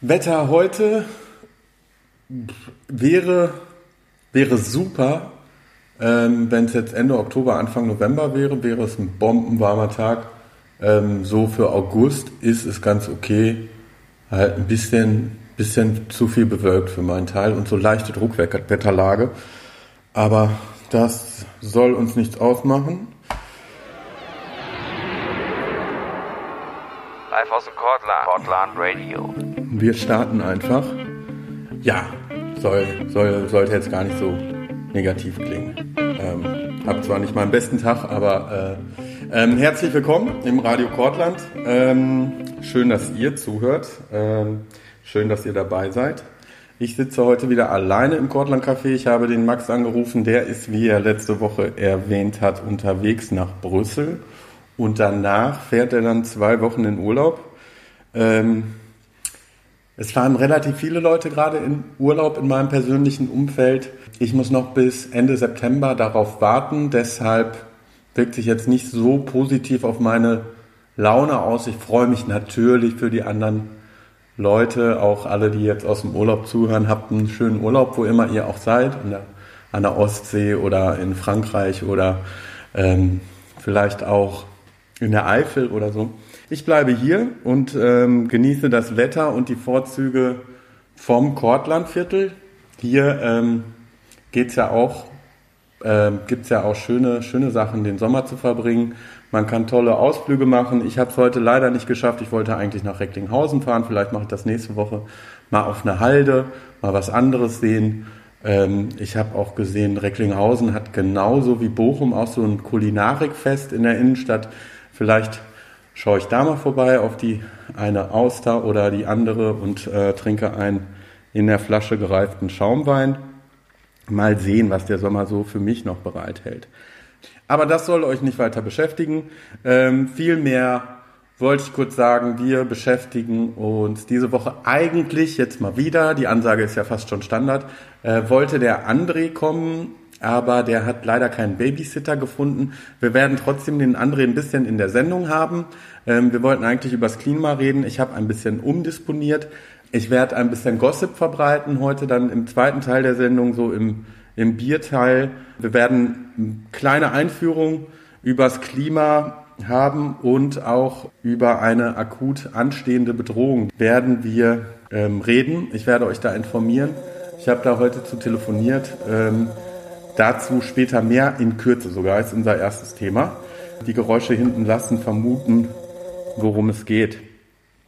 Wetter heute wäre, wäre super, ähm, wenn es jetzt Ende Oktober, Anfang November wäre, wäre es ein bombenwarmer Tag. Ähm, so für August ist es ganz okay. Halt ein bisschen, bisschen zu viel bewölkt für meinen Teil und so leichte Druckwetterlage. Aber das soll uns nichts ausmachen. Live aus dem Cortland. Cortland Radio. Wir starten einfach. Ja, soll, soll, sollte jetzt gar nicht so negativ klingen. Ähm, hab zwar nicht meinen besten Tag, aber äh, ähm, herzlich willkommen im Radio Cortland. Ähm, schön, dass ihr zuhört. Ähm, schön, dass ihr dabei seid. Ich sitze heute wieder alleine im Cortland Café. Ich habe den Max angerufen. Der ist, wie er letzte Woche erwähnt hat, unterwegs nach Brüssel. Und danach fährt er dann zwei Wochen in Urlaub. Ähm, es fahren relativ viele Leute gerade in Urlaub in meinem persönlichen Umfeld. Ich muss noch bis Ende September darauf warten. Deshalb wirkt sich jetzt nicht so positiv auf meine Laune aus. Ich freue mich natürlich für die anderen Leute, auch alle, die jetzt aus dem Urlaub zuhören. Habt einen schönen Urlaub, wo immer ihr auch seid. Der, an der Ostsee oder in Frankreich oder ähm, vielleicht auch in der Eifel oder so. Ich bleibe hier und ähm, genieße das Wetter und die Vorzüge vom Kortlandviertel. Hier ähm, geht's ja auch, äh, gibt's ja auch schöne, schöne Sachen, den Sommer zu verbringen. Man kann tolle Ausflüge machen. Ich habe es heute leider nicht geschafft. Ich wollte eigentlich nach Recklinghausen fahren. Vielleicht mache ich das nächste Woche mal auf eine Halde, mal was anderes sehen. Ähm, ich habe auch gesehen, Recklinghausen hat genauso wie Bochum auch so ein Kulinarikfest in der Innenstadt. Vielleicht schaue ich da mal vorbei auf die eine Auster oder die andere und äh, trinke einen in der Flasche gereiften Schaumwein. Mal sehen, was der Sommer so für mich noch bereithält. Aber das soll euch nicht weiter beschäftigen. Ähm, Vielmehr wollte ich kurz sagen, wir beschäftigen uns diese Woche eigentlich jetzt mal wieder, die Ansage ist ja fast schon Standard, äh, wollte der André kommen aber der hat leider keinen Babysitter gefunden. Wir werden trotzdem den André ein bisschen in der Sendung haben. Ähm, wir wollten eigentlich übers Klima reden. Ich habe ein bisschen umdisponiert. Ich werde ein bisschen Gossip verbreiten heute dann im zweiten Teil der Sendung, so im, im Bierteil. Wir werden eine kleine Einführung übers Klima haben und auch über eine akut anstehende Bedrohung werden wir ähm, reden. Ich werde euch da informieren. Ich habe da heute zu telefoniert. Ähm, Dazu später mehr in Kürze sogar ist unser erstes Thema. Die Geräusche hinten lassen vermuten, worum es geht.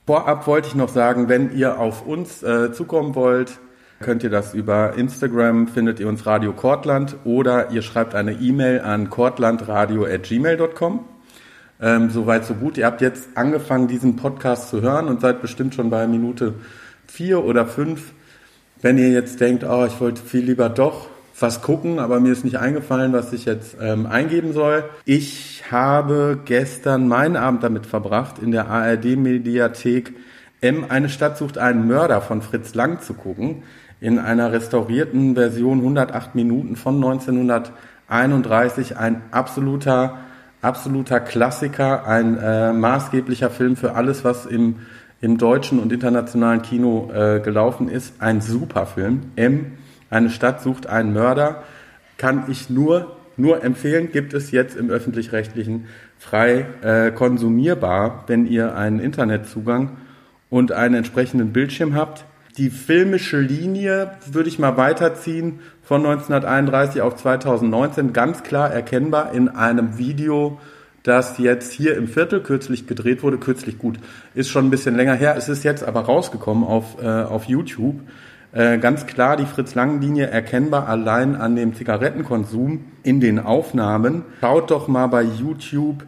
Vorab wollte ich noch sagen, wenn ihr auf uns äh, zukommen wollt, könnt ihr das über Instagram, findet ihr uns Radio Kortland oder ihr schreibt eine E-Mail an kortlandradio.gmail.com. Ähm, Soweit, so gut. Ihr habt jetzt angefangen, diesen Podcast zu hören und seid bestimmt schon bei Minute vier oder fünf. Wenn ihr jetzt denkt, oh, ich wollte viel lieber doch was gucken, aber mir ist nicht eingefallen, was ich jetzt ähm, eingeben soll. Ich habe gestern meinen Abend damit verbracht, in der ARD-Mediathek M, eine Stadt sucht einen Mörder von Fritz Lang zu gucken, in einer restaurierten Version 108 Minuten von 1931, ein absoluter, absoluter Klassiker, ein äh, maßgeblicher Film für alles, was im, im deutschen und internationalen Kino äh, gelaufen ist. Ein super Film. M eine Stadt sucht einen Mörder, kann ich nur, nur empfehlen, gibt es jetzt im öffentlich-rechtlichen frei äh, konsumierbar, wenn ihr einen Internetzugang und einen entsprechenden Bildschirm habt. Die filmische Linie würde ich mal weiterziehen von 1931 auf 2019, ganz klar erkennbar in einem Video, das jetzt hier im Viertel kürzlich gedreht wurde. Kürzlich gut, ist schon ein bisschen länger her. Es ist jetzt aber rausgekommen auf, äh, auf YouTube. Äh, ganz klar die Fritz-Lang-Linie erkennbar allein an dem Zigarettenkonsum in den Aufnahmen. Schaut doch mal bei YouTube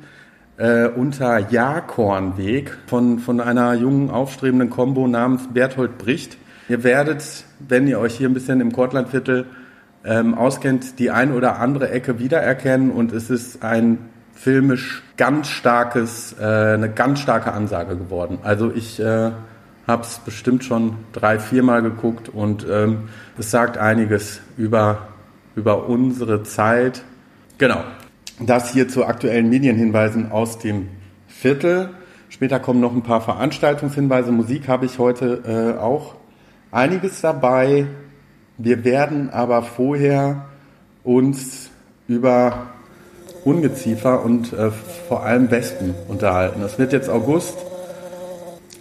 äh, unter Jahrkornweg von, von einer jungen, aufstrebenden Combo namens Berthold Bricht. Ihr werdet, wenn ihr euch hier ein bisschen im Kortlandviertel ähm, auskennt, die ein oder andere Ecke wiedererkennen und es ist ein filmisch ganz starkes, äh, eine ganz starke Ansage geworden. Also ich äh, habe es bestimmt schon drei, viermal geguckt und ähm, es sagt einiges über, über unsere Zeit. Genau. Das hier zu aktuellen Medienhinweisen aus dem Viertel. Später kommen noch ein paar Veranstaltungshinweise. Musik habe ich heute äh, auch einiges dabei. Wir werden aber vorher uns über Ungeziefer und äh, vor allem Wespen unterhalten. Es wird jetzt August.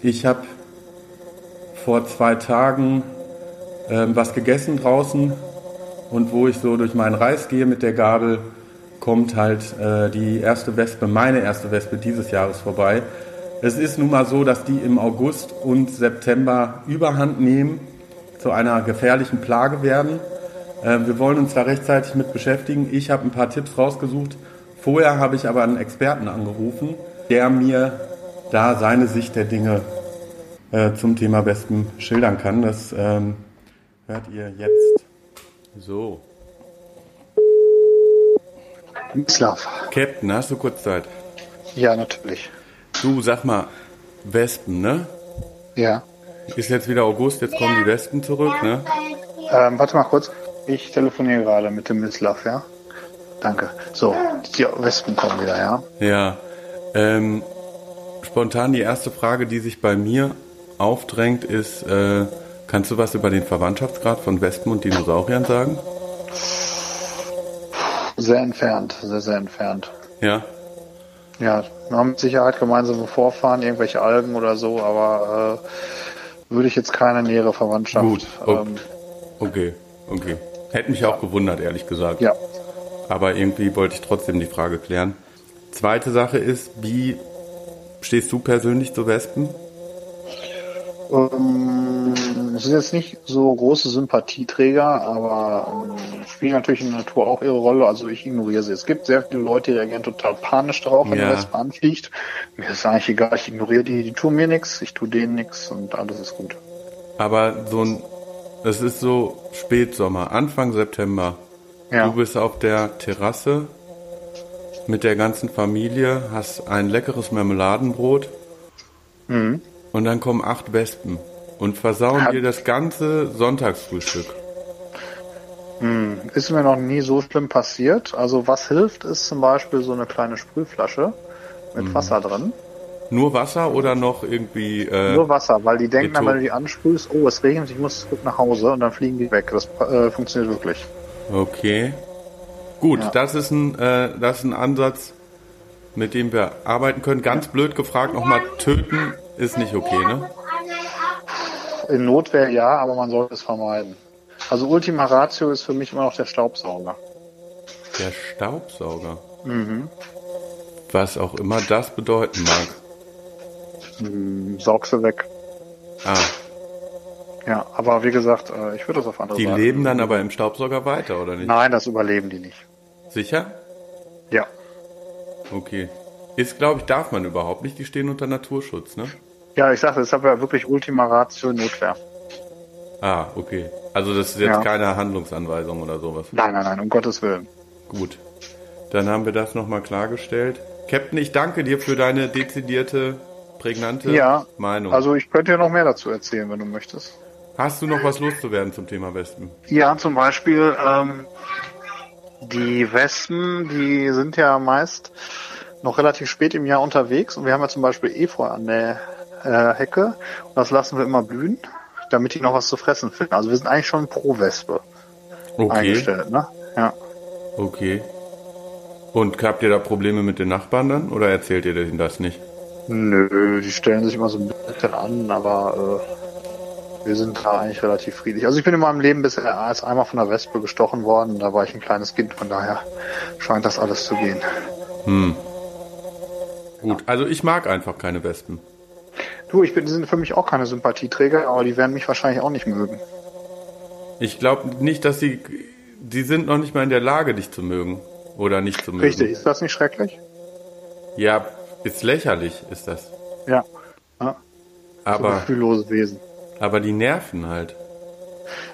Ich habe vor zwei Tagen äh, was gegessen draußen und wo ich so durch meinen Reis gehe mit der Gabel, kommt halt äh, die erste Wespe, meine erste Wespe dieses Jahres vorbei. Es ist nun mal so, dass die im August und September Überhand nehmen, zu einer gefährlichen Plage werden. Äh, wir wollen uns da rechtzeitig mit beschäftigen. Ich habe ein paar Tipps rausgesucht. Vorher habe ich aber einen Experten angerufen, der mir da seine Sicht der Dinge äh, zum Thema Wespen schildern kann. Das ähm, hört ihr jetzt. So. Mislav. Captain, hast du kurz Zeit? Ja, natürlich. Du, sag mal, Wespen, ne? Ja. Ist jetzt wieder August, jetzt kommen die Wespen zurück, ne? Ähm, warte mal kurz. Ich telefoniere gerade mit dem Mislav, ja? Danke. So, die Wespen kommen wieder, ja? Ja. Ähm, spontan die erste Frage, die sich bei mir aufdrängt, ist, äh, kannst du was über den Verwandtschaftsgrad von Wespen und Dinosauriern sagen? Sehr entfernt, sehr, sehr entfernt. Ja. Ja, wir haben mit Sicherheit gemeinsame Vorfahren, irgendwelche Algen oder so, aber äh, würde ich jetzt keine nähere Verwandtschaft. Gut. Ähm, Okay, okay. Hätte mich auch gewundert, ehrlich gesagt. ja. Aber irgendwie wollte ich trotzdem die Frage klären. Zweite Sache ist, wie stehst du persönlich zu Wespen? Ähm, es sind jetzt nicht so große Sympathieträger, aber ähm, spielen natürlich in der Natur auch ihre Rolle. Also ich ignoriere sie. Es gibt sehr viele Leute, die reagieren total panisch darauf, wenn Ja. eine Wespe anfliegt. Mir ist eigentlich egal, ich ignoriere die, die tun mir nichts, ich tue denen nichts und alles ist gut. Aber so ein, es ist so Spätsommer, Anfang September. Ja. Du bist auf der Terrasse mit der ganzen Familie, hast ein leckeres Marmeladenbrot Mhm. Und dann kommen acht Wespen und versauen Hab- dir das ganze Sonntagsfrühstück. Ist mir noch nie so schlimm passiert. Also was hilft, ist zum Beispiel so eine kleine Sprühflasche mit Mhm. Wasser drin. Nur Wasser oder noch irgendwie äh, Nur Wasser, weil die denken dann, wenn du die ansprühst, oh, es regnet, ich muss zurück nach Hause und dann fliegen die weg. Das äh, funktioniert wirklich. Okay. Gut, Ja. das ist ein äh, das ist ein Ansatz, mit dem wir arbeiten können. Ganz blöd gefragt, nochmal töten ist nicht okay, ne? In Notwehr ja, aber man sollte es vermeiden. Also Ultima Ratio ist für mich immer noch der Staubsauger. Der Staubsauger. Was auch immer das bedeuten mag. Saugst du weg. Ah, Ja, aber wie gesagt, äh, ich würde das auf andere die Seite- leben dann aber im Staubsauger weiter, oder nicht? Nein, das überleben die nicht. Sicher? Ja. Okay. Ist, glaube ich, darf man überhaupt nicht. Die stehen unter Naturschutz, ne? Ja, ich sage, das ist ja wirklich Ultima Ratio Notwehr. Ah, okay. Also das ist jetzt Ja. keine Handlungsanweisung oder sowas. Nein, nein, nein, um Gottes Willen. Gut. Dann haben wir das nochmal klargestellt. Captain, ich danke dir für deine dezidierte, prägnante Ja, Meinung. Also ich könnte dir noch mehr dazu erzählen, wenn du möchtest. Hast du noch was loszuwerden zum Thema Wespen? Ja, zum Beispiel ähm, die Wespen, die sind ja meist noch relativ spät im Jahr unterwegs und wir haben ja zum Beispiel Efeu an der äh, Hecke und das lassen wir immer blühen, damit die noch was zu fressen finden. Also wir sind eigentlich schon pro Wespe Okay. eingestellt, ne? Ja. Okay. Und habt ihr da Probleme mit den Nachbarn dann oder erzählt ihr denen das nicht? Nö, die stellen sich immer so ein bisschen an, aber äh, wir sind da eigentlich relativ friedlich. Also ich bin in meinem Leben bisher erst einmal von einer Wespe gestochen worden, da war ich ein kleines Kind, von daher scheint das alles zu gehen. Gut, also ich mag einfach keine Wespen. Du, ich bin, die sind für mich auch keine Sympathieträger, aber die werden mich wahrscheinlich auch nicht mögen. Ich glaube nicht, dass sie, die sind noch nicht mal in der Lage, dich zu mögen oder nicht zu mögen. Richtig, ist das nicht schrecklich? Ja, ist lächerlich, ist das. Ja. ja so Aber, gefühllose Wesen. aber die nerven halt.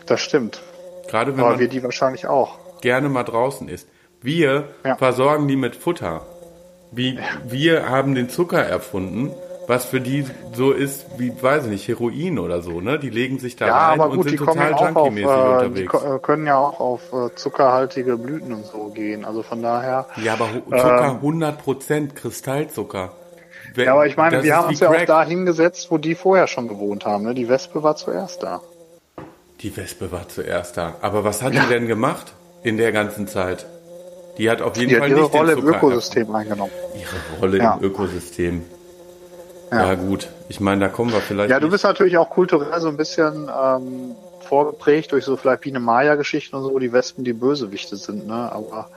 Das stimmt. Gerade wenn Aber man wir die wahrscheinlich auch. gerne mal draußen ist. Wir Ja. versorgen die mit Futter. Wie, wir haben den Zucker erfunden, was für die so ist wie, weiß ich nicht, Heroin oder so, ne? Die legen sich da Ja, rein aber und gut, die sind total ja junkie-mäßig äh, die unterwegs. ko- äh, können ja auch auf äh, zuckerhaltige Blüten und so gehen. Also von daher, Ja, aber Zucker Ähm. 100 Prozent, Kristallzucker. Wenn- Ja, aber ich meine, wir haben uns ja auch da hingesetzt, wo die vorher schon gewohnt haben. Ne? Die Wespe war zuerst da. Die Wespe war zuerst da. Aber was hat die denn gemacht in der ganzen Zeit? Die hat auf jeden Die Fall ihre nicht Rolle den im Ökosystem eingenommen. Ihre Rolle Ja. im Ökosystem. Ja. Ja. gut. Ich meine, da kommen wir vielleicht. Ja, du nicht- bist natürlich auch kulturell so ein bisschen ähm, vorgeprägt durch so vielleicht Biene Maya-Geschichten und so, wo die Wespen die Bösewichte sind, ne? Aber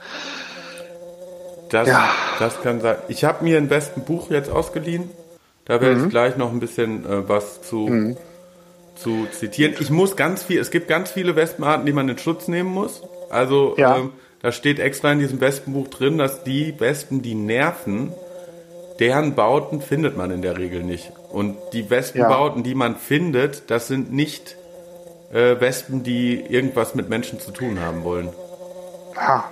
Das, Ja. das kann sein. Ich habe mir ein Wespenbuch jetzt ausgeliehen. Da werde Mhm. ich gleich noch ein bisschen äh, was zu, zu zitieren. Ich muss ganz viel, es gibt ganz viele Wespenarten, die man in Schutz nehmen muss. Also Ja. ähm, da steht extra in diesem Wespenbuch drin, dass die Wespen, die nerven, deren Bauten findet man in der Regel nicht. Und die Wespenbauten, die man findet, das sind nicht äh, Wespen, die irgendwas mit Menschen zu tun haben wollen. ha,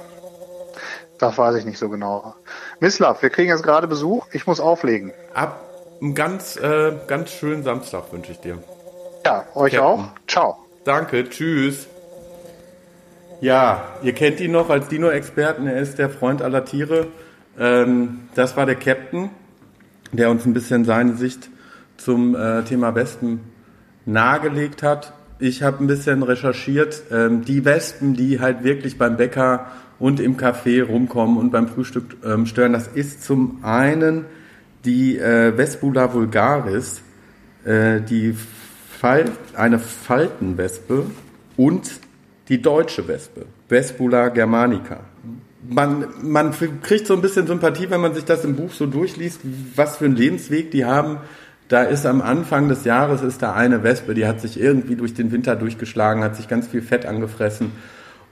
das weiß ich nicht so genau. Mislav, wir kriegen jetzt gerade Besuch. Ich muss auflegen. Ab einen ganz, äh, ganz schönen Samstag wünsche ich dir. Ja, euch Captain. auch. Ciao. Danke, tschüss. Ja, ihr kennt ihn noch als Dino-Experten. Er ist der Freund aller Tiere. Ähm, das war der Captain, der uns ein bisschen seine Sicht zum äh, Thema Wespen nahegelegt hat. Ich habe ein bisschen recherchiert. Ähm, die Wespen, die halt wirklich beim Bäcker und im Café rumkommen und beim Frühstück ähm, stören, das ist zum einen die äh, Vespula vulgaris, äh, die Fal eine Faltenwespe und die deutsche Wespe, Vespula germanica. Man, man kriegt so ein bisschen Sympathie, wenn man sich das im Buch so durchliest, was für einen Lebensweg die haben. Da ist am Anfang des Jahres ist da eine Wespe, die hat sich irgendwie durch den Winter durchgeschlagen, hat sich ganz viel Fett angefressen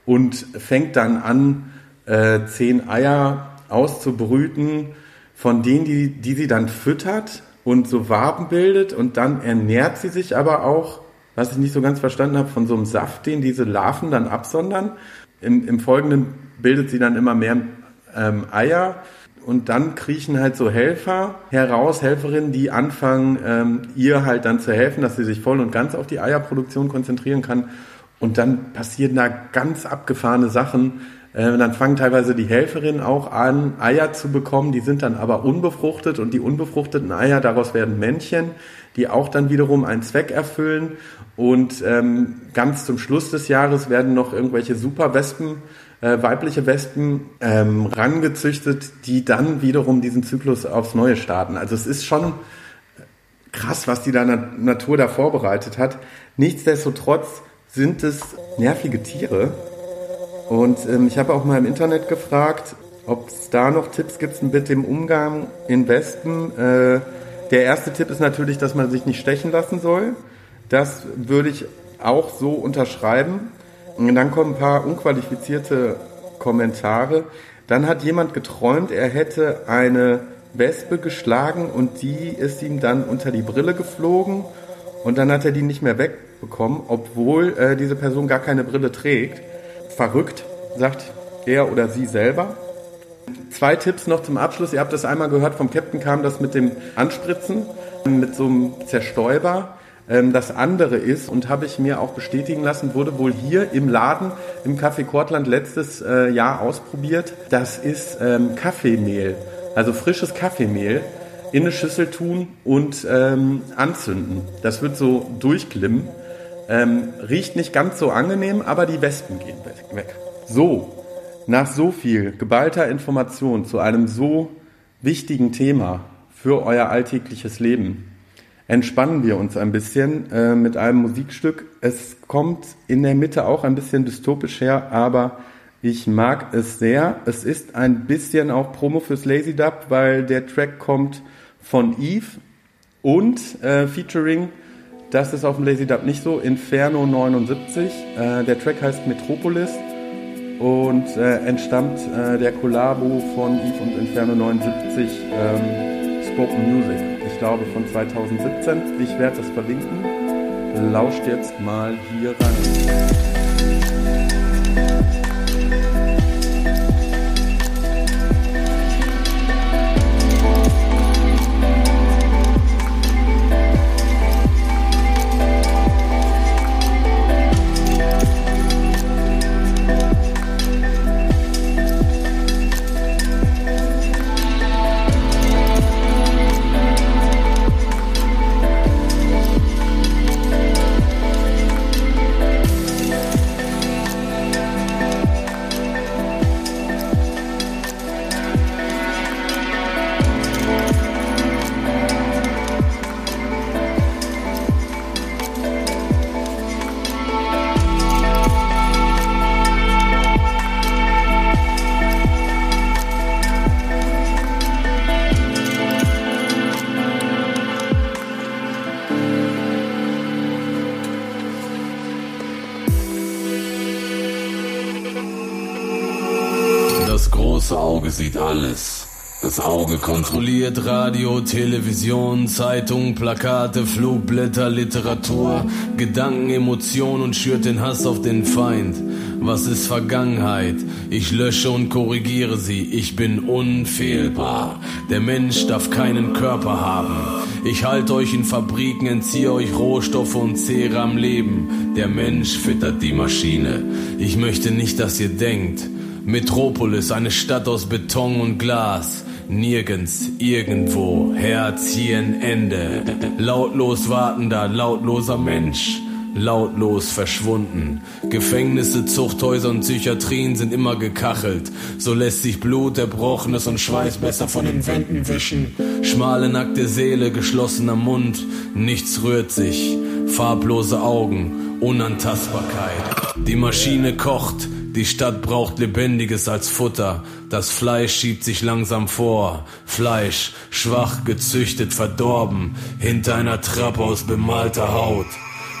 und fängt dann an, äh, zehn Eier auszubrüten, von denen, die, die sie dann füttert und so Waben bildet und dann ernährt sie sich aber auch, was ich nicht so ganz verstanden habe, von so einem Saft, den diese Larven dann absondern. Im, im Folgenden bildet sie dann immer mehr ähm, Eier und dann kriechen halt so Helfer heraus, Helferinnen, die anfangen, ähm, ihr halt dann zu helfen, dass sie sich voll und ganz auf die Eierproduktion konzentrieren kann. Und dann passieren da ganz abgefahrene Sachen. Äh, dann fangen teilweise die Helferinnen auch an, Eier zu bekommen, die sind dann aber unbefruchtet und die unbefruchteten Eier, daraus werden Männchen, die auch dann wiederum einen Zweck erfüllen. Und ähm, ganz zum Schluss des Jahres werden noch irgendwelche Superwespen, äh, weibliche Wespen ähm, rangezüchtet, die dann wiederum diesen Zyklus aufs Neue starten. Also es ist schon krass, was die da Na Natur da vorbereitet hat. Nichtsdestotrotz sind es nervige Tiere. Und ähm, ich habe auch mal im Internet gefragt, ob es da noch Tipps gibt mit dem Umgang in Wespen. Äh, der erste Tipp ist natürlich, dass man sich nicht stechen lassen soll. Das würde ich auch so unterschreiben. Und dann kommen ein paar unqualifizierte Kommentare. Dann hat jemand geträumt, er hätte eine Wespe geschlagen und die ist ihm dann unter die Brille geflogen und dann hat er die nicht mehr wegbekommen, obwohl äh, diese Person gar keine Brille trägt. Verrückt, sagt er oder sie selber. Zwei Tipps noch zum Abschluss. Ihr habt das einmal gehört, vom Captain kam das mit dem Anspritzen, mit so einem Zerstäuber. Ähm, Das andere ist, und habe ich mir auch bestätigen lassen, wurde wohl hier im Laden im Café Kortland letztes äh, Jahr ausprobiert. Das ist ähm, Kaffeemehl, also frisches Kaffeemehl in eine Schüssel tun und ähm, anzünden. Das wird so durchglimmen. Riecht nicht ganz so angenehm, aber die Wespen gehen weg. So, nach so viel geballter Information zu einem so wichtigen Thema für euer alltägliches Leben entspannen wir uns ein bisschen äh, mit einem Musikstück. Es kommt in der Mitte auch ein bisschen dystopisch her, aber ich mag es sehr. Es ist ein bisschen auch Promo fürs Lazy Dub, weil der Track kommt von Eve und äh, featuring, das ist auf dem Lazy Dub nicht so, Inferno 79. Äh, der Track heißt Metropolis und äh, entstammt äh, der Kollabo von Eve und Inferno 79 ähm, Spoken Music. Ich glaube von 2017. Ich werde das verlinken. Lauscht jetzt mal hier rein. Kontrolliert Radio, Television, Zeitung, Plakate, Flugblätter, Literatur, Gedanken, Emotionen und schürt den Hass auf den Feind. Was ist Vergangenheit? Ich lösche und korrigiere sie. Ich bin unfehlbar. Der Mensch darf keinen Körper haben. Ich halte euch in Fabriken, entziehe euch Rohstoffe und zehre am Leben. Der Mensch füttert die Maschine. Ich möchte nicht, dass ihr denkt. Metropolis, eine Stadt aus Beton und Glas. Nirgends, irgendwo, Herz, Hirn, Ende. Lautlos wartender, lautloser Mensch. Lautlos verschwunden. Gefängnisse, Zuchthäuser und Psychiatrien sind immer gekachelt. So lässt sich Blut, Erbrochenes und Schweiß besser von den Wänden wischen. Schmale, nackte Seele, geschlossener Mund. Nichts rührt sich. Farblose Augen. Unantastbarkeit. Die Maschine kocht. Die Stadt braucht Lebendiges als Futter. Das Fleisch schiebt sich langsam vor. Fleisch, schwach, gezüchtet, verdorben. Hinter einer Trappe aus bemalter Haut.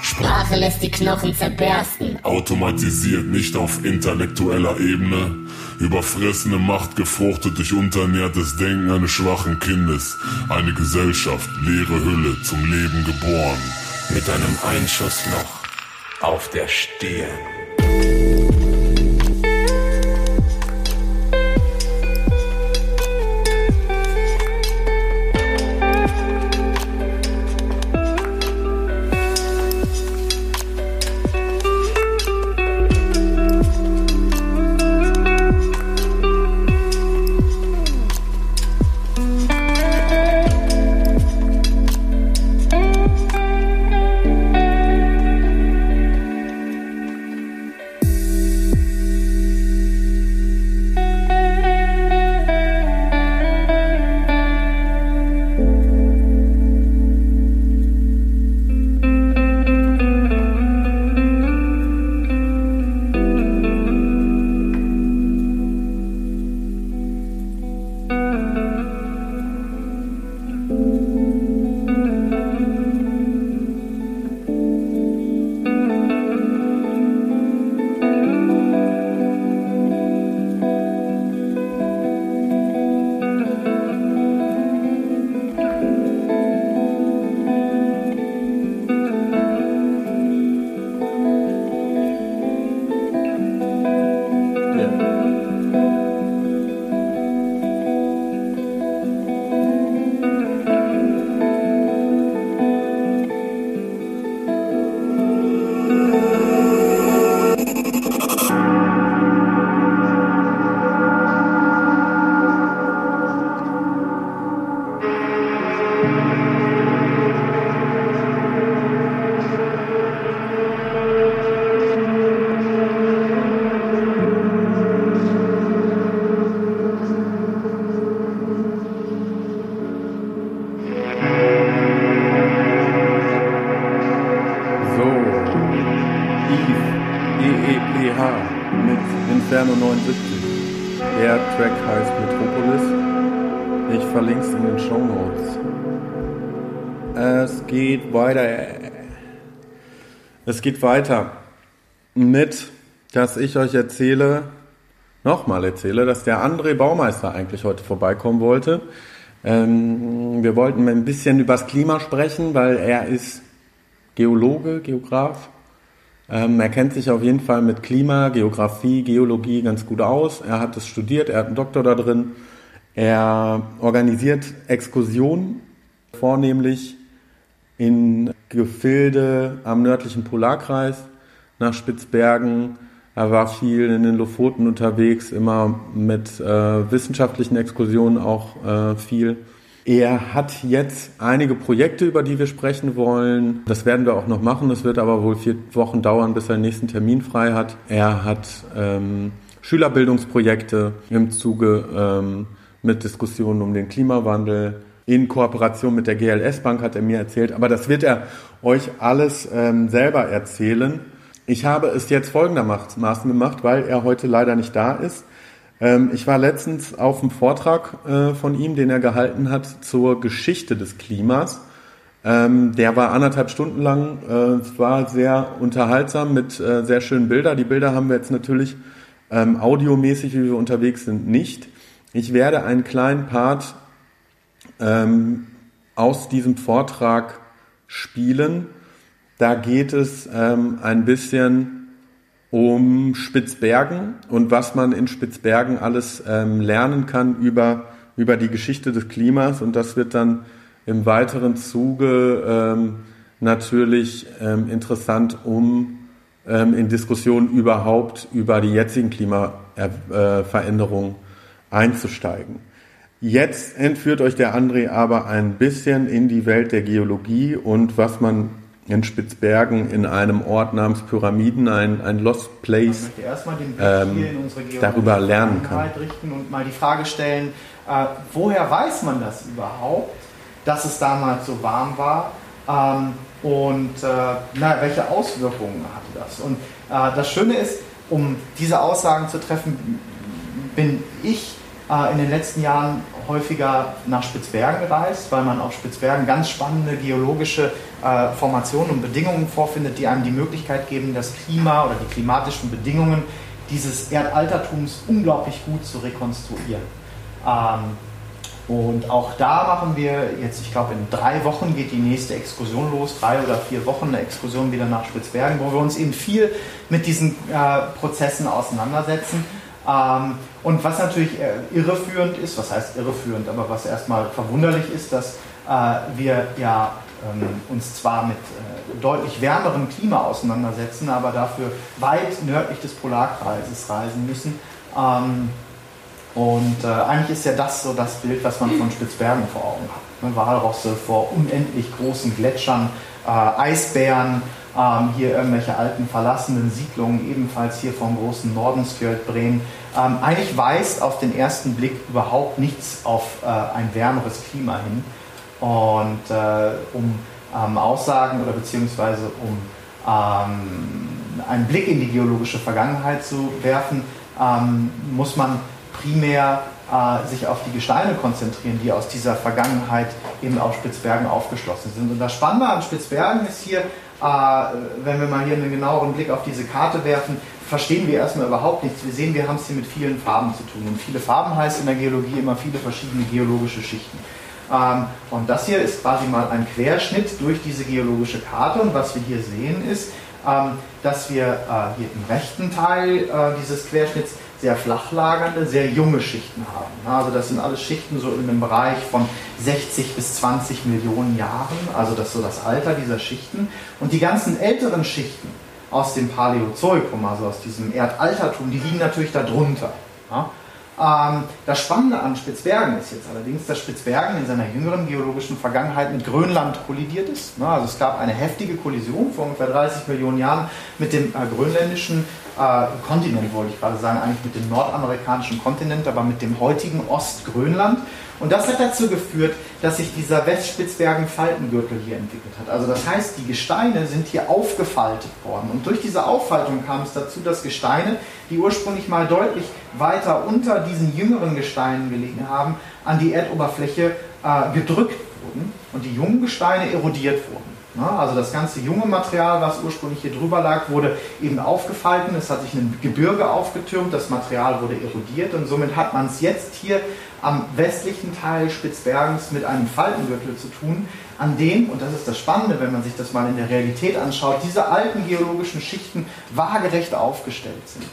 Sprache lässt die Knochen zerbersten. Automatisiert, nicht auf intellektueller Ebene. Überfressene Macht gefruchtet durch unternährtes Denken eines schwachen Kindes. Eine Gesellschaft, leere Hülle, zum Leben geboren. Mit einem Einschussloch auf der Stirn. 1970. Der Track heißt Metropolis. Ich verlinke es in den Show Notes. Es geht weiter. Es geht weiter mit, dass ich euch erzähle, nochmal erzähle, dass der André Baumeister eigentlich heute vorbeikommen wollte. Ähm, wir wollten ein bisschen übers Klima sprechen, weil er ist Geologe, Geograf, ähm, er kennt sich auf jeden Fall mit Klima, Geografie, Geologie ganz gut aus. Er hat es studiert, er hat einen Doktor da drin. Er organisiert Exkursionen, vornehmlich in Gefilde am nördlichen Polarkreis, nach Spitzbergen. Er war viel in den Lofoten unterwegs, immer mit äh, wissenschaftlichen Exkursionen auch äh, viel. Er hat jetzt einige Projekte, über die wir sprechen wollen. Das werden wir auch noch machen. Es wird aber wohl vier Wochen dauern, bis er den nächsten Termin frei hat. Er hat ähm, Schülerbildungsprojekte im Zuge ähm, mit Diskussionen um den Klimawandel. In Kooperation mit der GLS Bank hat er mir erzählt. Aber das wird er euch alles ähm, selber erzählen. Ich habe es jetzt folgendermaßen gemacht, weil er heute leider nicht da ist. Ähm, ich war letztens auf einem Vortrag äh, von ihm, den er gehalten hat zur Geschichte des Klimas. Ähm, der war anderthalb Stunden lang. Äh, war sehr unterhaltsam mit äh, sehr schönen Bildern. Die Bilder haben wir jetzt natürlich ähm, audiomäßig, wie wir unterwegs sind, nicht. Ich werde einen kleinen Part ähm, aus diesem Vortrag spielen. Da geht es ähm, ein bisschen um Spitzbergen und was man in Spitzbergen alles ähm, lernen kann über, über die Geschichte des Klimas. Und das wird dann im weiteren Zuge ähm, natürlich ähm, interessant, um ähm, in Diskussionen überhaupt über die jetzigen Klimaveränderungen einzusteigen. Jetzt entführt euch der André aber ein bisschen in die Welt der Geologie und was man in Spitzbergen in einem Ort namens Pyramiden, ein, ein Lost Place, ähm, darüber lernen kann. Richten und mal die Frage stellen, äh, woher weiß man das überhaupt, dass es damals so warm war? Ähm, und äh, na, welche Auswirkungen hatte das? Und äh, das Schöne ist, um diese Aussagen zu treffen, bin ich äh, in den letzten Jahren häufiger nach Spitzbergen gereist, weil man auf Spitzbergen ganz spannende geologische äh, Formationen und Bedingungen vorfindet, die einem die Möglichkeit geben, das Klima oder die klimatischen Bedingungen dieses Erdaltertums unglaublich gut zu rekonstruieren. Ähm, und auch da machen wir jetzt, ich glaube, in drei Wochen geht die nächste Exkursion los, drei oder vier Wochen eine Exkursion wieder nach Spitzbergen, wo wir uns eben viel mit diesen äh, Prozessen auseinandersetzen. Ähm, und was natürlich äh, irreführend ist, was heißt irreführend, aber was erstmal verwunderlich ist, dass äh, wir ja uns zwar mit äh, deutlich wärmerem Klima auseinandersetzen, aber dafür weit nördlich des Polarkreises reisen müssen. Ähm, und äh, eigentlich ist ja das so das Bild, was man von Spitzbergen vor Augen hat. Ne? Walrosse vor unendlich großen Gletschern, äh, Eisbären, ähm, hier irgendwelche alten verlassenen Siedlungen, ebenfalls hier vom großen Nordenskjöld Bremen. Ähm, eigentlich weist auf den ersten Blick überhaupt nichts auf ein wärmeres Klima hin. Und äh, um ähm, Aussagen oder beziehungsweise um ähm, einen Blick in die geologische Vergangenheit zu werfen, ähm, muss man primär äh, sich auf die Gesteine konzentrieren, die aus dieser Vergangenheit eben auf Spitzbergen aufgeschlossen sind. Und das Spannende an Spitzbergen ist hier, äh, wenn wir mal hier einen genaueren Blick auf diese Karte werfen, verstehen wir erstmal überhaupt nichts. Wir sehen, wir haben es hier mit vielen Farben zu tun. Und viele Farben heißt in der Geologie immer viele verschiedene geologische Schichten. Und das hier ist quasi mal ein Querschnitt durch diese geologische Karte. Und was wir hier sehen ist, ähm, dass wir äh, hier im rechten Teil äh, dieses Querschnitts sehr flachlagernde, sehr junge Schichten haben. Also das sind alles Schichten so in einem Bereich von 60 bis 20 Millionen Jahren, also das ist so das Alter dieser Schichten. Und die ganzen älteren Schichten aus dem Paläozoikum, also aus diesem Erdaltertum, die liegen natürlich darunter. Ähm, das Spannende an Spitzbergen ist jetzt allerdings, dass Spitzbergen in seiner jüngeren geologischen Vergangenheit mit Grönland kollidiert ist. Also es gab eine heftige Kollision vor ungefähr 30 Millionen Jahren mit dem äh, grönländischen äh, Kontinent, wollte ich gerade sagen, eigentlich mit dem nordamerikanischen Kontinent, aber mit dem heutigen Ostgrönland. Und das hat dazu geführt, dass sich dieser Westspitzbergen-Faltengürtel hier entwickelt hat. Also das heißt, die Gesteine sind hier aufgefaltet worden. Und durch diese Auffaltung kam es dazu, dass Gesteine, die ursprünglich mal deutlich weiter unter diesen jüngeren Gesteinen gelegen haben, an die Erdoberfläche äh, gedrückt wurden und die jungen Gesteine erodiert wurden. Also das ganze junge Material, was ursprünglich hier drüber lag, wurde eben aufgefalten. Es hat sich ein Gebirge aufgetürmt, das Material wurde erodiert und somit hat man es jetzt hier am westlichen Teil Spitzbergens mit einem Faltengürtel zu tun, an dem, und das ist das Spannende, wenn man sich das mal in der Realität anschaut, diese alten geologischen Schichten waagerecht aufgestellt sind.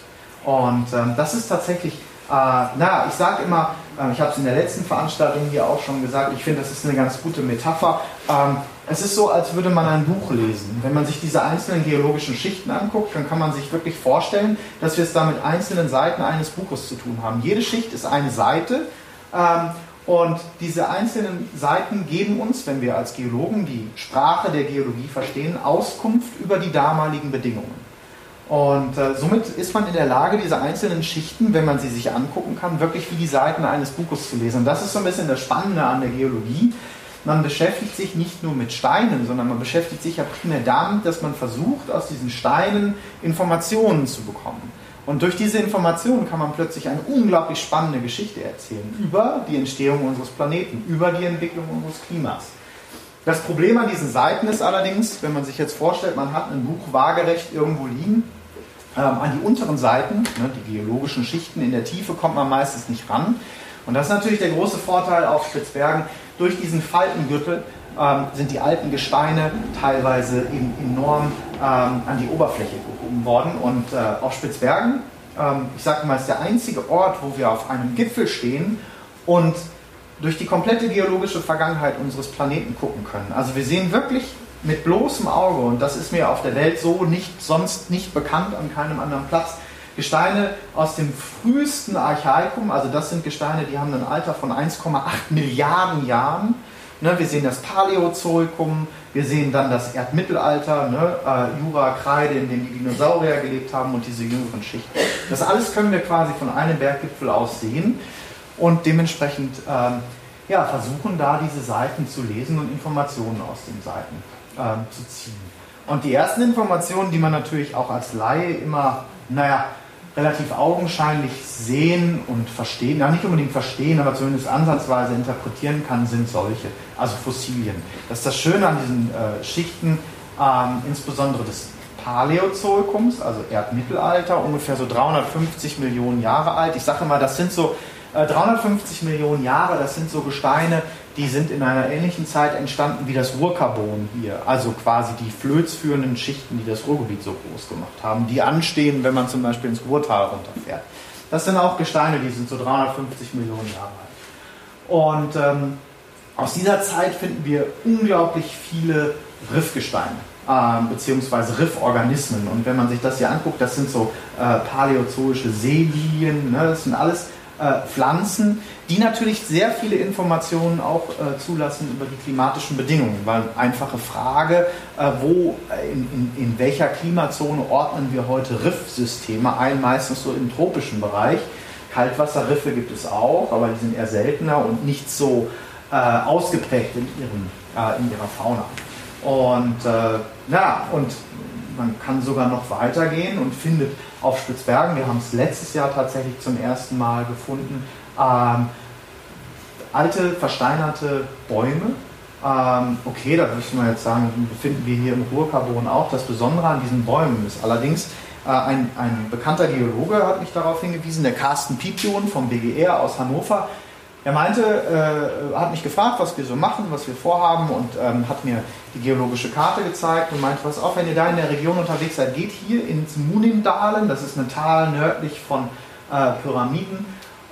Und ähm, das ist tatsächlich, äh, na, ich sage immer, äh, ich habe es in der letzten Veranstaltung hier auch schon gesagt, ich finde, das ist eine ganz gute Metapher. Ähm, es ist so, als würde man ein Buch lesen. Wenn man sich diese einzelnen geologischen Schichten anguckt, dann kann man sich wirklich vorstellen, dass wir es da mit einzelnen Seiten eines Buches zu tun haben. Jede Schicht ist eine Seite und diese einzelnen Seiten geben uns, wenn wir als Geologen die Sprache der Geologie verstehen, Auskunft über die damaligen Bedingungen. Und äh, somit ist man in der Lage, diese einzelnen Schichten, wenn man sie sich angucken kann, wirklich wie die Seiten eines Buches zu lesen. Und das ist so ein bisschen das Spannende an der Geologie, man beschäftigt sich nicht nur mit Steinen, sondern man beschäftigt sich ja primär damit, dass man versucht, aus diesen Steinen Informationen zu bekommen. Und durch diese Informationen kann man plötzlich eine unglaublich spannende Geschichte erzählen über die Entstehung unseres Planeten, über die Entwicklung unseres Klimas. Das Problem an diesen Seiten ist allerdings, wenn man sich jetzt vorstellt, man hat ein Buch waagerecht irgendwo liegen, ähm, an die unteren Seiten, ne, die geologischen Schichten in der Tiefe, kommt man meistens nicht ran. Und das ist natürlich der große Vorteil auf Spitzbergen. Durch diesen Faltengürtel ähm, sind die alten Gesteine teilweise eben enorm ähm, an die Oberfläche gehoben worden. Und äh, auf Spitzbergen, ähm, ich sage mal, ist der einzige Ort, wo wir auf einem Gipfel stehen und durch die komplette geologische Vergangenheit unseres Planeten gucken können. Also wir sehen wirklich mit bloßem Auge, und das ist mir auf der Welt so nicht, sonst nicht bekannt an keinem anderen Platz, Gesteine aus dem frühesten Archaikum, also das sind Gesteine, die haben ein Alter von 1,8 Milliarden Jahren. Ne, wir sehen das Paläozoikum, wir sehen dann das Erdmittelalter, ne, äh, Jura, Kreide, in dem die Dinosaurier gelebt haben und diese jüngeren Schichten. Das alles können wir quasi von einem Berggipfel aus sehen und dementsprechend ähm, ja, versuchen da diese Seiten zu lesen und Informationen aus den Seiten ähm, zu ziehen. Und die ersten Informationen, die man natürlich auch als Laie immer, naja, relativ augenscheinlich sehen und verstehen, ja nicht unbedingt verstehen, aber zumindest ansatzweise interpretieren kann, sind solche, also Fossilien. Das ist das Schöne an diesen äh, Schichten, ähm, insbesondere des Paläozoikums, also Erdmittelalter, ungefähr so 350 Millionen Jahre alt. Ich sage mal, das sind so äh, 350 Millionen Jahre, das sind so Gesteine, die sind in einer ähnlichen Zeit entstanden wie das Ruhrkarbon hier, also quasi die flözführenden Schichten, die das Ruhrgebiet so groß gemacht haben, die anstehen, wenn man zum Beispiel ins Ruhrtal runterfährt. Das sind auch Gesteine, die sind so 350 Millionen Jahre alt. Und ähm, aus dieser Zeit finden wir unglaublich viele Riffgesteine, äh, beziehungsweise Rifforganismen. Und wenn man sich das hier anguckt, das sind so äh, paläozoische Seelilien, ne? das sind alles äh, Pflanzen, die natürlich sehr viele Informationen auch äh, zulassen über die klimatischen Bedingungen. Weil einfache Frage, äh, wo, äh, in, in, in, welcher Klimazone ordnen wir heute Riffsysteme ein, meistens so im tropischen Bereich. Kaltwasserriffe gibt es auch, aber die sind eher seltener und nicht so äh, ausgeprägt in, ihrem, äh, in ihrer Fauna. Und ja, und man kann sogar noch weitergehen und findet auf Spitzbergen, wir haben es letztes Jahr tatsächlich zum ersten Mal gefunden, ähm, alte, versteinerte Bäume. Ähm, okay, da müssen wir jetzt sagen, befinden wir hier im Ruhrkarbon auch. Das Besondere an diesen Bäumen ist allerdings, äh, ein, ein bekannter Geologe hat mich darauf hingewiesen, der Carsten Pipion vom BGR aus Hannover, er meinte, äh, hat mich gefragt, was wir so machen, was wir vorhaben und ähm, hat mir die geologische Karte gezeigt und meinte, was auch, wenn ihr da in der Region unterwegs seid, geht hier ins Munindalen, das ist ein Tal nördlich von äh, Pyramiden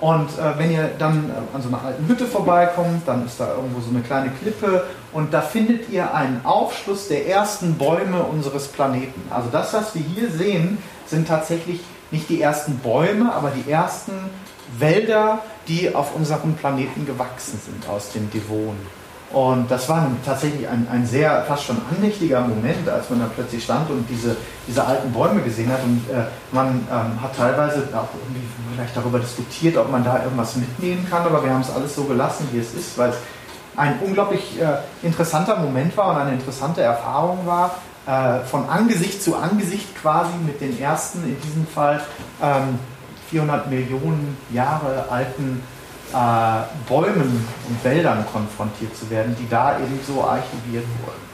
und äh, wenn ihr dann äh, an so einer alten Hütte vorbeikommt, dann ist da irgendwo so eine kleine Klippe und da findet ihr einen Aufschluss der ersten Bäume unseres Planeten. Also das, was wir hier sehen, sind tatsächlich nicht die ersten Bäume, aber die ersten Wälder, die auf unserem Planeten gewachsen sind aus den Devonen. Und das war tatsächlich ein, ein sehr, fast schon andächtiger Moment, als man da plötzlich stand und diese, diese alten Bäume gesehen hat. Und äh, man ähm, hat teilweise auch irgendwie vielleicht darüber diskutiert, ob man da irgendwas mitnehmen kann, aber wir haben es alles so gelassen, wie es ist, weil es ein unglaublich äh, interessanter Moment war und eine interessante Erfahrung war, äh, von Angesicht zu Angesicht quasi mit den ersten, in diesem Fall ähm, 400 Millionen Jahre alten äh, Bäumen und Wäldern konfrontiert zu werden, die da eben so archiviert wurden.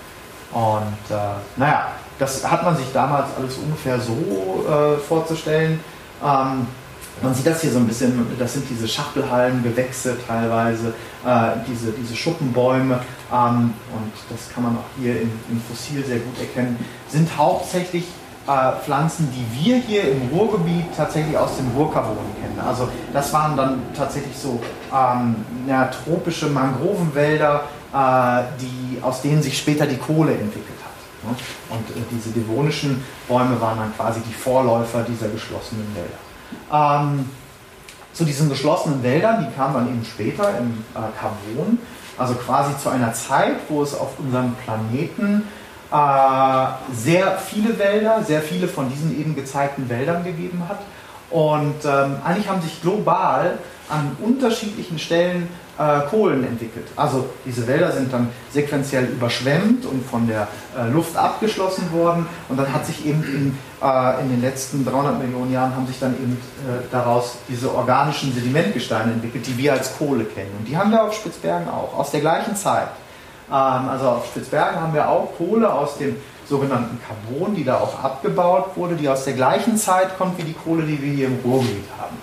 Und äh, naja, das hat man sich damals alles ungefähr so äh, vorzustellen. Ähm, man sieht das hier so ein bisschen, das sind diese Schachtelhalmgewächse teilweise, äh, diese, diese Schuppenbäume, ähm, und das kann man auch hier im, im Fossil sehr gut erkennen, sind hauptsächlich äh, Pflanzen, die wir hier im Ruhrgebiet tatsächlich aus dem Ruhrkarbon kennen. Also das waren dann tatsächlich so ähm, ja, tropische Mangrovenwälder, äh, die, aus denen sich später die Kohle entwickelt hat. Ne? Und äh, diese devonischen Bäume waren dann quasi die Vorläufer dieser geschlossenen Wälder. Ähm, zu diesen geschlossenen Wäldern, die kamen dann eben später im äh, Carbon, also quasi zu einer Zeit, wo es auf unserem Planeten sehr viele Wälder, sehr viele von diesen eben gezeigten Wäldern gegeben hat. Und ähm, eigentlich haben sich global an unterschiedlichen Stellen äh, Kohlen entwickelt. Also diese Wälder sind dann sequenziell überschwemmt und von der äh, Luft abgeschlossen worden. Und dann hat sich eben in, äh, in den letzten 300 Millionen Jahren haben sich dann eben äh, daraus diese organischen Sedimentgesteine entwickelt, die wir als Kohle kennen. Und die haben wir auf Spitzbergen auch, aus der gleichen Zeit. Ähm, also auf Spitzbergen haben wir auch Kohle aus dem sogenannten Carbon, die da auch abgebaut wurde, die aus der gleichen Zeit kommt wie die Kohle, die wir hier im Ruhrgebiet haben.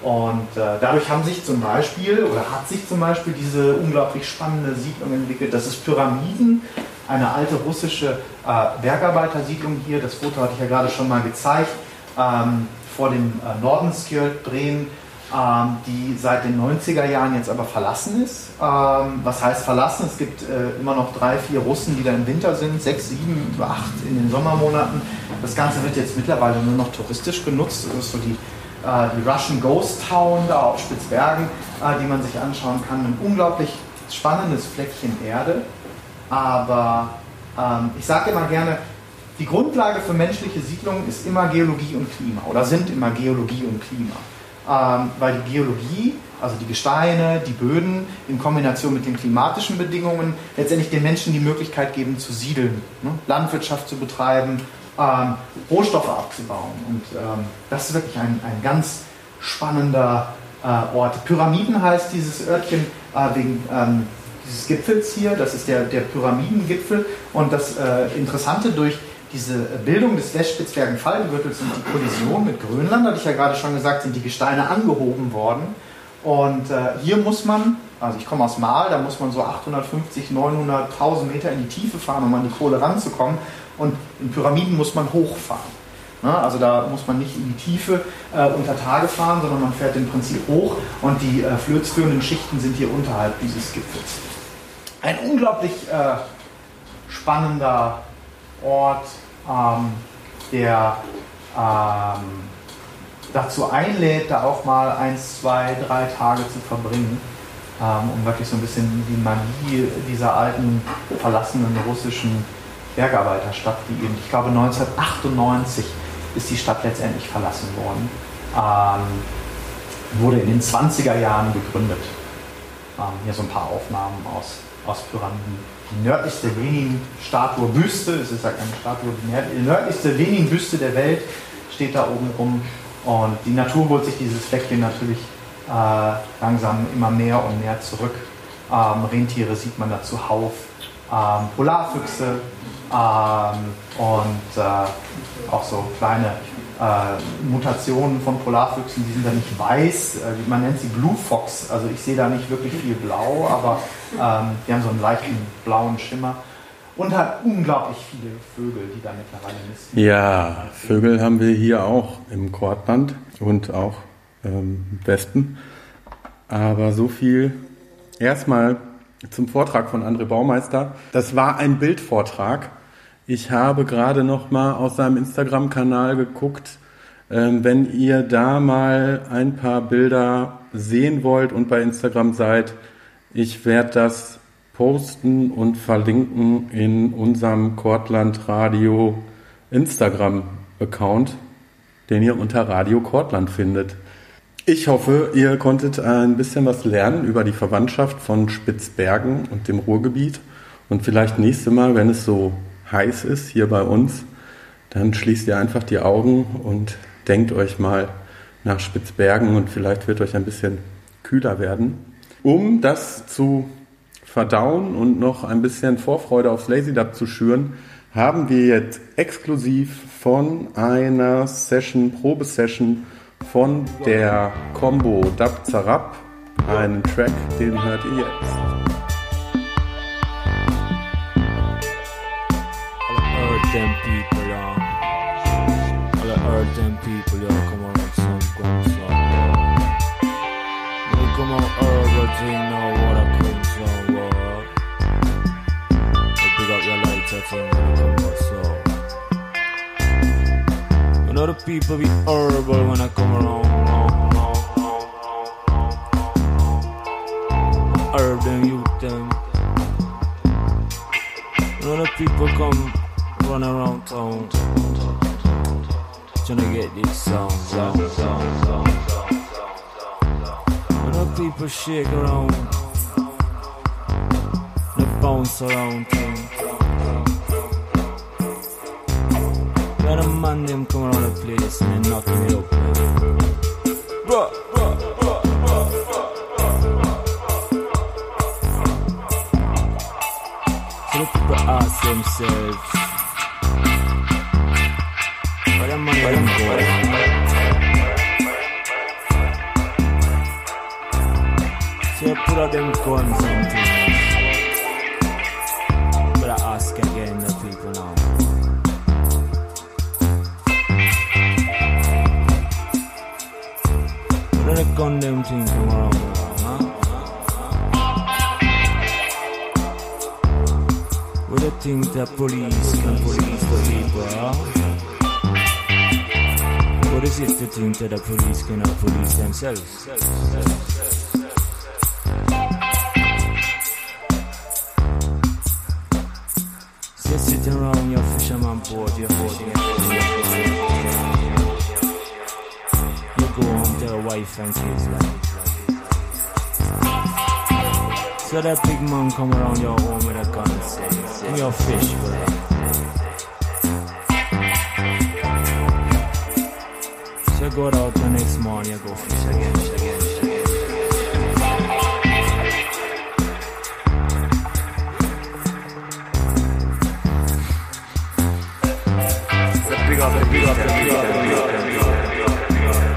Und äh, dadurch haben sich zum Beispiel oder hat sich zum Beispiel diese unglaublich spannende Siedlung entwickelt. Das ist Pyramiden, eine alte russische äh, Bergarbeitersiedlung hier. Das Foto hatte ich ja gerade schon mal gezeigt. Ähm, vor dem äh, Nordenskjöld Bremen, ähm, die seit den 90er Jahren jetzt aber verlassen ist. Ähm, was heißt verlassen? Es gibt äh, immer noch drei, vier Russen, die da im Winter sind, sechs, sieben, acht in den Sommermonaten. Das Ganze wird jetzt mittlerweile nur noch touristisch genutzt. Das ist so die äh, die Russian Ghost Town da auf Spitzbergen, äh, die man sich anschauen kann. Ein unglaublich spannendes Fleckchen Erde. Aber ähm, ich sage immer gerne, die Grundlage für menschliche Siedlungen ist immer Geologie und Klima oder sind immer Geologie und Klima. Ähm, weil die Geologie, also die Gesteine, die Böden in Kombination mit den klimatischen Bedingungen letztendlich den Menschen die Möglichkeit geben zu siedeln, ne? Landwirtschaft zu betreiben, ähm, Rohstoffe abzubauen. Und ähm, das ist wirklich ein, ein ganz spannender äh, Ort. Pyramiden heißt dieses Örtchen äh, wegen ähm, dieses Gipfels hier. Das ist der, der Pyramidengipfel. Und das äh, Interessante durch diese Bildung des Westspitzbergen-Fallgürtels und die Kollision mit Grönland, hatte ich ja gerade schon gesagt, sind die Gesteine angehoben worden. Und äh, hier muss man, also ich komme aus Mahl, da muss man so 850, 900, 1000 Meter in die Tiefe fahren, um an die Kohle ranzukommen. Und in Pyramiden muss man hochfahren. Ja, also da muss man nicht in die Tiefe äh, unter Tage fahren, sondern man fährt im Prinzip hoch und die äh, flözführenden Schichten sind hier unterhalb dieses Gipfels. Ein unglaublich äh, spannender Ort, ähm, der ähm, dazu einlädt, da auch mal eins, zwei, drei Tage zu verbringen, ähm, um wirklich so ein bisschen die Magie dieser alten, verlassenen russischen Bergarbeiterstadt, die eben, ich glaube 1998 ist die Stadt letztendlich verlassen worden, ähm, wurde in den 20er Jahren gegründet. Ähm, hier so ein paar Aufnahmen aus, aus Pyramiden. Die nördlichste Lenin-Statue, Büste, es ist ja keine Statue, die nördlichste Lenin-Büste der Welt steht da oben rum. Und die Natur holt sich dieses Fleckchen natürlich äh, langsam immer mehr und mehr zurück. Ähm, Rentiere sieht man da zuhauf, ähm, Polarfüchse, ähm, und äh, auch so kleine äh, Mutationen von Polarfüchsen, die sind da nicht weiß, äh, man nennt sie Blue Fox, also ich sehe da nicht wirklich viel Blau, aber ähm, die haben so einen leichten blauen Schimmer. Und hat unglaublich viele Vögel, die da mittlerweile nisten. Ja, Vögel haben wir hier auch im Kortland und auch ähm, Westen. Aber so viel erstmal zum Vortrag von André Baumeister. Das war ein Bildvortrag ich habe gerade noch mal aus seinem Instagram-Kanal geguckt. Ähm, wenn ihr da mal ein paar Bilder sehen wollt und bei Instagram seid, ich werde das posten und verlinken in unserem Kortland Radio Instagram-Account, den ihr unter Radio Kortland findet. Ich hoffe, ihr konntet ein bisschen was lernen über die Verwandtschaft von Spitzbergen und dem Ruhrgebiet und vielleicht nächste Mal, wenn es so heiß ist hier bei uns, dann schließt ihr einfach die Augen und denkt euch mal nach Spitzbergen und vielleicht wird euch ein bisschen kühler werden. Um das zu verdauen und noch ein bisschen Vorfreude aufs Lazy Dub zu schüren, haben wir jetzt exklusiv von einer Session, Probesession von der Combo Dub Zarab einen Track, den hört ihr jetzt. them people, yeah. All the earth them people, yeah. Come on, like some guns. They come on, earth, but they know what I come from, yeah. They pick up your lights, I think, remember, You know the people be horrible when I come around, no, no, no, no, no. Herb them, you them. You know the people come run around town trying to get these songs out. When the people shake around, they bounce around thing. When the man them come around the place and they knock me up. Bruh. So the people ask themselves that money. Let them go. So put out them guns and things. But I ask again the people now. Put it gun them things tomorrow. think the police can police the people? What is it to think that the police cannot police themselves? So you're sitting around your fisherman board, your you go home to your wife and kids like. So that big man come around your home with a gun and say, "Give me your fish, brother." You go out the next morning, you go fish again, fish again, fish again. Big up, big up, big up, big up, big up.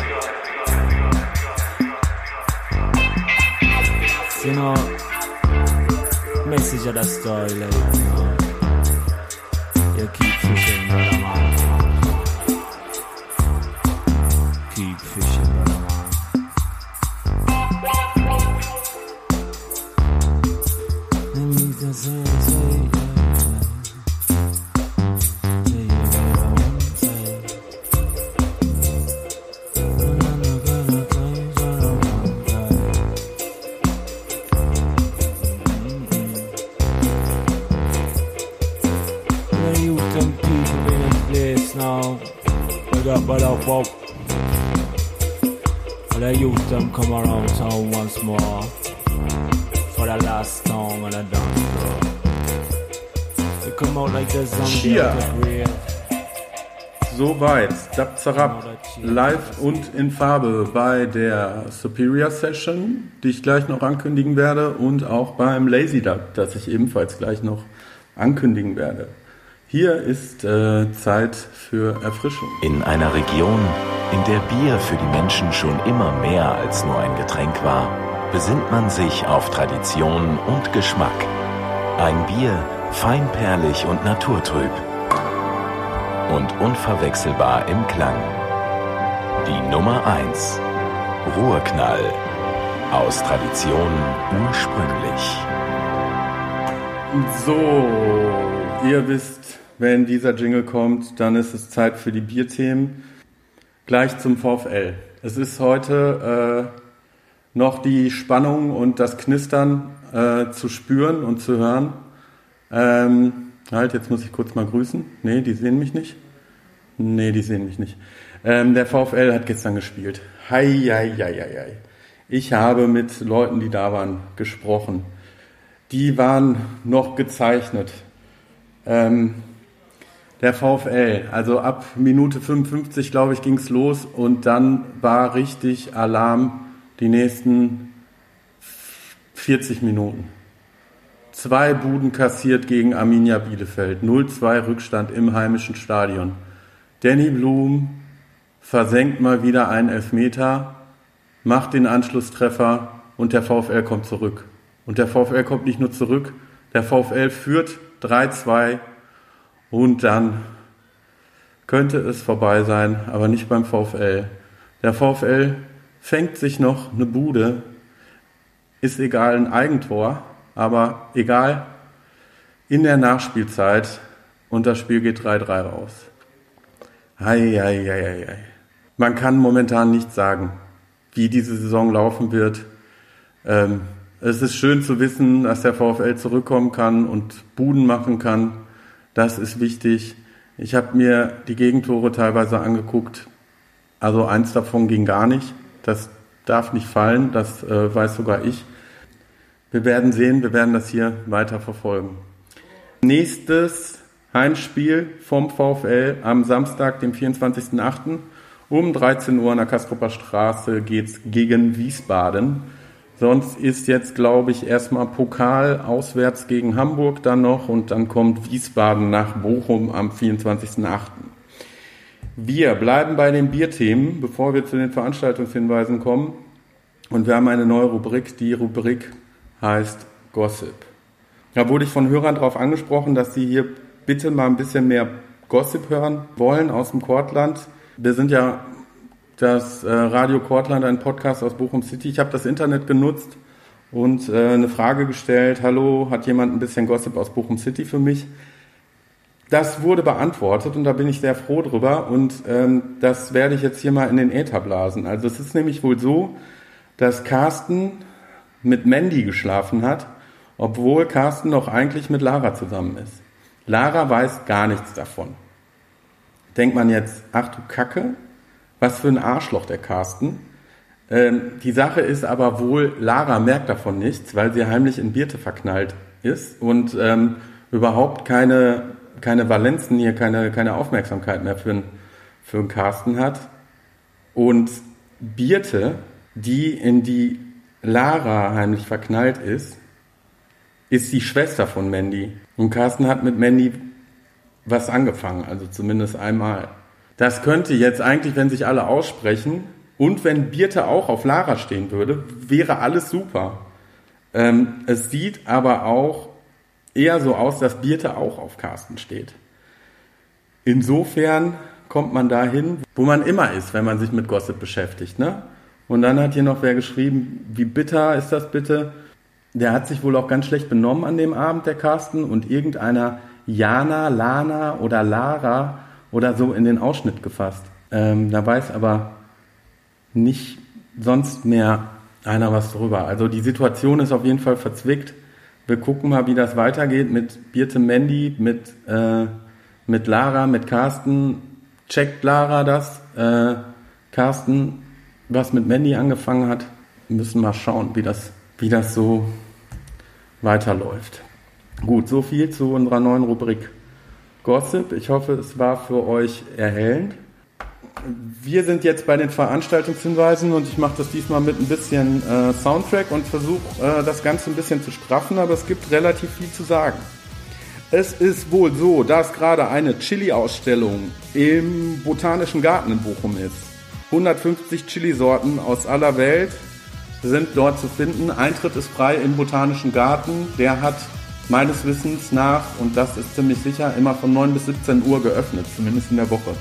You know, message of the story, like, you know, you keep fishing, Soweit, Dabzerab, live und in Farbe bei der Superior Session, die ich gleich noch ankündigen werde, und auch beim Lazy Dub, das ich ebenfalls gleich noch ankündigen werde. Hier ist äh, Zeit für Erfrischung. In einer Region, in der Bier für die Menschen schon immer mehr als nur ein Getränk war, besinnt man sich auf Tradition und Geschmack. Ein Bier, feinperlig und naturtrüb. Und unverwechselbar im Klang. Die Nummer 1. Ruhrknall. Aus Tradition ursprünglich. So, ihr wisst, wenn dieser Jingle kommt, dann ist es Zeit für die Bierthemen. Gleich zum VfL. Es ist heute äh, noch die Spannung und das Knistern äh, zu spüren und zu hören. Ähm, halt, jetzt muss ich kurz mal grüßen. Nee, die sehen mich nicht. Nee, die sehen mich nicht. Ähm, der VfL hat gestern gespielt. Hei, hei, hei, hei. Ich habe mit Leuten, die da waren, gesprochen. Die waren noch gezeichnet. Ähm, der VfL, also ab Minute 55, glaube ich, ging's los und dann war richtig Alarm die nächsten 40 Minuten. Zwei Buden kassiert gegen Arminia Bielefeld, 0-2 Rückstand im heimischen Stadion. Danny Blum versenkt mal wieder einen Elfmeter, macht den Anschlusstreffer und der VfL kommt zurück. Und der VfL kommt nicht nur zurück, der VfL führt 3-2 und dann könnte es vorbei sein, aber nicht beim VfL. Der VfL fängt sich noch eine Bude, ist egal ein Eigentor, aber egal in der Nachspielzeit und das Spiel geht 3-3 raus. Hei. Man kann momentan nicht sagen, wie diese Saison laufen wird. Ähm, es ist schön zu wissen, dass der VfL zurückkommen kann und Buden machen kann. Das ist wichtig. Ich habe mir die Gegentore teilweise angeguckt. Also eins davon ging gar nicht. Das darf nicht fallen. Das äh, weiß sogar ich. Wir werden sehen. Wir werden das hier weiter verfolgen. Nächstes Heimspiel vom VfL am Samstag, dem 24.08. Um 13 Uhr an der Kastropper Straße geht's gegen Wiesbaden. Sonst ist jetzt, glaube ich, erstmal Pokal auswärts gegen Hamburg dann noch und dann kommt Wiesbaden nach Bochum am 24.08. Wir bleiben bei den Bierthemen, bevor wir zu den Veranstaltungshinweisen kommen. Und wir haben eine neue Rubrik, die Rubrik heißt Gossip. Da wurde ich von Hörern darauf angesprochen, dass sie hier bitte mal ein bisschen mehr Gossip hören wollen aus dem Kortland. Wir sind ja das äh, Radio Kortland, ein Podcast aus Bochum City. Ich habe das Internet genutzt und äh, eine Frage gestellt. Hallo, hat jemand ein bisschen Gossip aus Bochum City für mich? Das wurde beantwortet und da bin ich sehr froh drüber und ähm, das werde ich jetzt hier mal in den Äther blasen. Also es ist nämlich wohl so, dass Carsten mit Mandy geschlafen hat, obwohl Carsten noch eigentlich mit Lara zusammen ist. Lara weiß gar nichts davon. Denkt man jetzt, ach du Kacke, was für ein Arschloch der Carsten. Ähm, die Sache ist aber wohl, Lara merkt davon nichts, weil sie heimlich in Birte verknallt ist und ähm, überhaupt keine keine Valenzen hier, keine, keine Aufmerksamkeit mehr für, für Carsten hat. Und Birte, die in die Lara heimlich verknallt ist, ist die Schwester von Mandy. Und Carsten hat mit Mandy was angefangen, also zumindest einmal. Das könnte jetzt eigentlich, wenn sich alle aussprechen und wenn Birte auch auf Lara stehen würde, wäre alles super. Ähm, es sieht aber auch eher so aus, dass Birte auch auf Carsten steht. Insofern kommt man dahin, wo man immer ist, wenn man sich mit Gossip beschäftigt. Ne? Und dann hat hier noch wer geschrieben, wie bitter ist das bitte? Der hat sich wohl auch ganz schlecht benommen an dem Abend, der Carsten, und irgendeiner Jana, Lana oder Lara oder so in den Ausschnitt gefasst. Ähm, da weiß aber nicht sonst mehr einer was drüber. Also die Situation ist auf jeden Fall verzwickt. Wir gucken mal, wie das weitergeht mit Birte Mandy, mit, äh, mit Lara, mit Carsten. Checkt Lara das? Äh, Carsten, was mit Mandy angefangen hat, müssen mal schauen, wie das, wie das so weiterläuft. Gut, so viel zu unserer neuen Rubrik Gossip. Ich hoffe, es war für euch erhellend wir sind jetzt bei den Veranstaltungshinweisen und ich mache das diesmal mit ein bisschen äh, Soundtrack und versuche äh, das Ganze ein bisschen zu straffen, aber es gibt relativ viel zu sagen. Es ist wohl so, dass gerade eine Chili-Ausstellung im Botanischen Garten in Bochum ist. 150 Chili-Sorten aus aller Welt sind dort zu finden. Eintritt ist frei im Botanischen Garten. Der hat meines Wissens nach, und das ist ziemlich sicher, immer von 9 bis 17 Uhr geöffnet, zumindest in der Woche.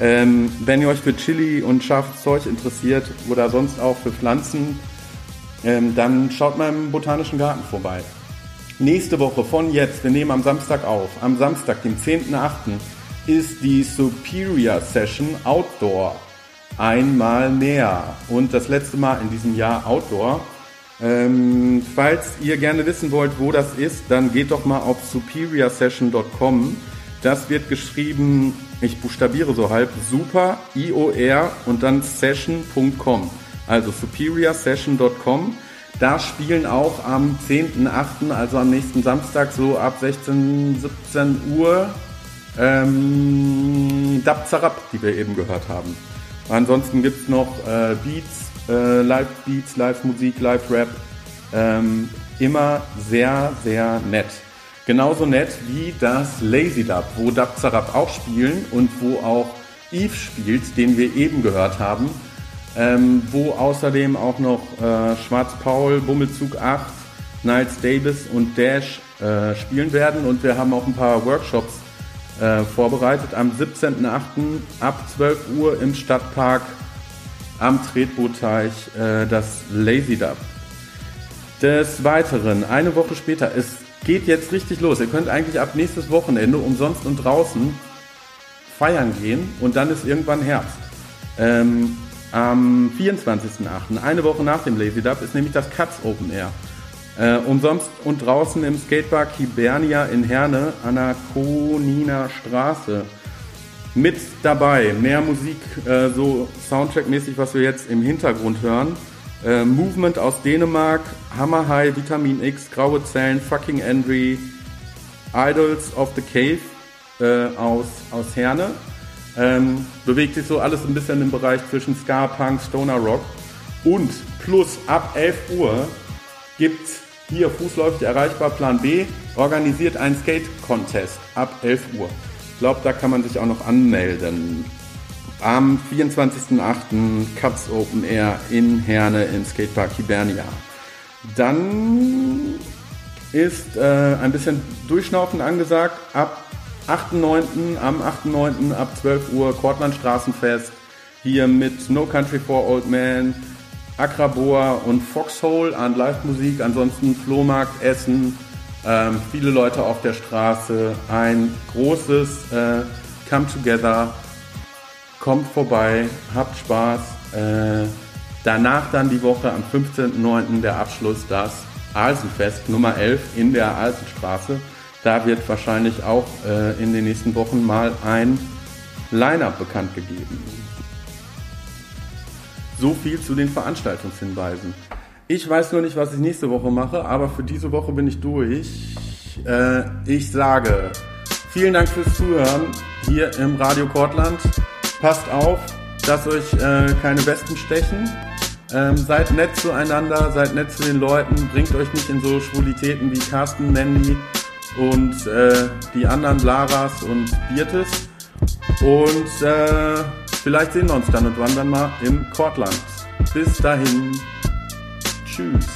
Ähm, wenn ihr euch für Chili und scharfes Zeug interessiert oder sonst auch für Pflanzen, ähm, dann schaut mal im Botanischen Garten vorbei. Nächste Woche von jetzt, wir nehmen am Samstag auf, am Samstag, den 10.8., ist die Superior Session Outdoor. Einmal mehr. Und das letzte Mal in diesem Jahr Outdoor. Ähm, falls ihr gerne wissen wollt, wo das ist, dann geht doch mal auf superiorsession.com. Das wird geschrieben ich buchstabiere so halb, super, IOR und dann session.com. Also superiorsession.com. Da spielen auch am 10.8., also am nächsten Samstag, so ab 16, 17 Uhr, ähm, Dab Zarab, die wir eben gehört haben. Ansonsten gibt es noch äh, Beats, äh, Live-Beats, Live-Musik, Live-Rap. Ähm, immer sehr, sehr nett. Genauso nett wie das Lazy Dub, wo Dub Zarab auch spielen und wo auch Eve spielt, den wir eben gehört haben. Ähm, wo außerdem auch noch äh, Schwarz-Paul, Bummelzug 8, Niles Davis und Dash äh, spielen werden. Und wir haben auch ein paar Workshops äh, vorbereitet. Am 17.08. ab 12 Uhr im Stadtpark am Tretbootteich äh, das Lazy Dub. Des Weiteren, eine Woche später, ist geht jetzt richtig los. Ihr könnt eigentlich ab nächstes Wochenende umsonst und draußen feiern gehen und dann ist irgendwann Herbst. Ähm, am 24.08., eine Woche nach dem Lazy Dub, ist nämlich das Katz Open Air. Äh, umsonst und draußen im Skatepark Hibernia in Herne an der Koniner Straße. Mit dabei mehr Musik, äh, so Soundtrack-mäßig, was wir jetzt im Hintergrund hören. Äh, Movement aus Dänemark, Hammer High, Vitamin X, Graue Zellen, Fucking Andrew, Idols of the Cave äh, aus, aus Herne. Ähm, bewegt sich so alles ein bisschen im Bereich zwischen Ska, Punk, Stoner Rock. Und plus ab 11 Uhr gibt hier fußläufig erreichbar Plan B, organisiert einen Skate-Contest ab 11 Uhr. Ich glaube, da kann man sich auch noch anmelden am 24.08. Cuts Open Air in Herne im Skatepark Hibernia. Dann ist äh, ein bisschen Durchschnaufen angesagt. Ab 8.9. am 8.9. ab 12 Uhr Kortland Straßenfest. Hier mit No Country for Old Men, Akraboa und Foxhole an Live-Musik. Ansonsten Flohmarkt, Essen, ähm, viele Leute auf der Straße. Ein großes äh, Come Together. Kommt vorbei, habt Spaß. Äh, danach dann die Woche am 15.09. der Abschluss, das Alsenfest Nummer 11 in der Alsenstraße. Da wird wahrscheinlich auch äh, in den nächsten Wochen mal ein Line-Up bekannt gegeben. So viel zu den Veranstaltungshinweisen. Ich weiß nur nicht, was ich nächste Woche mache, aber für diese Woche bin ich durch. Äh, ich sage vielen Dank fürs Zuhören hier im Radio Kortland. Passt auf, dass euch äh, keine Westen stechen. Ähm, seid nett zueinander, seid nett zu den Leuten, bringt euch nicht in so Schwulitäten wie Carsten, Mandy und äh, die anderen Laras und Biertes. Und äh, vielleicht sehen wir uns dann und wann dann mal im Kortland. Bis dahin. Tschüss.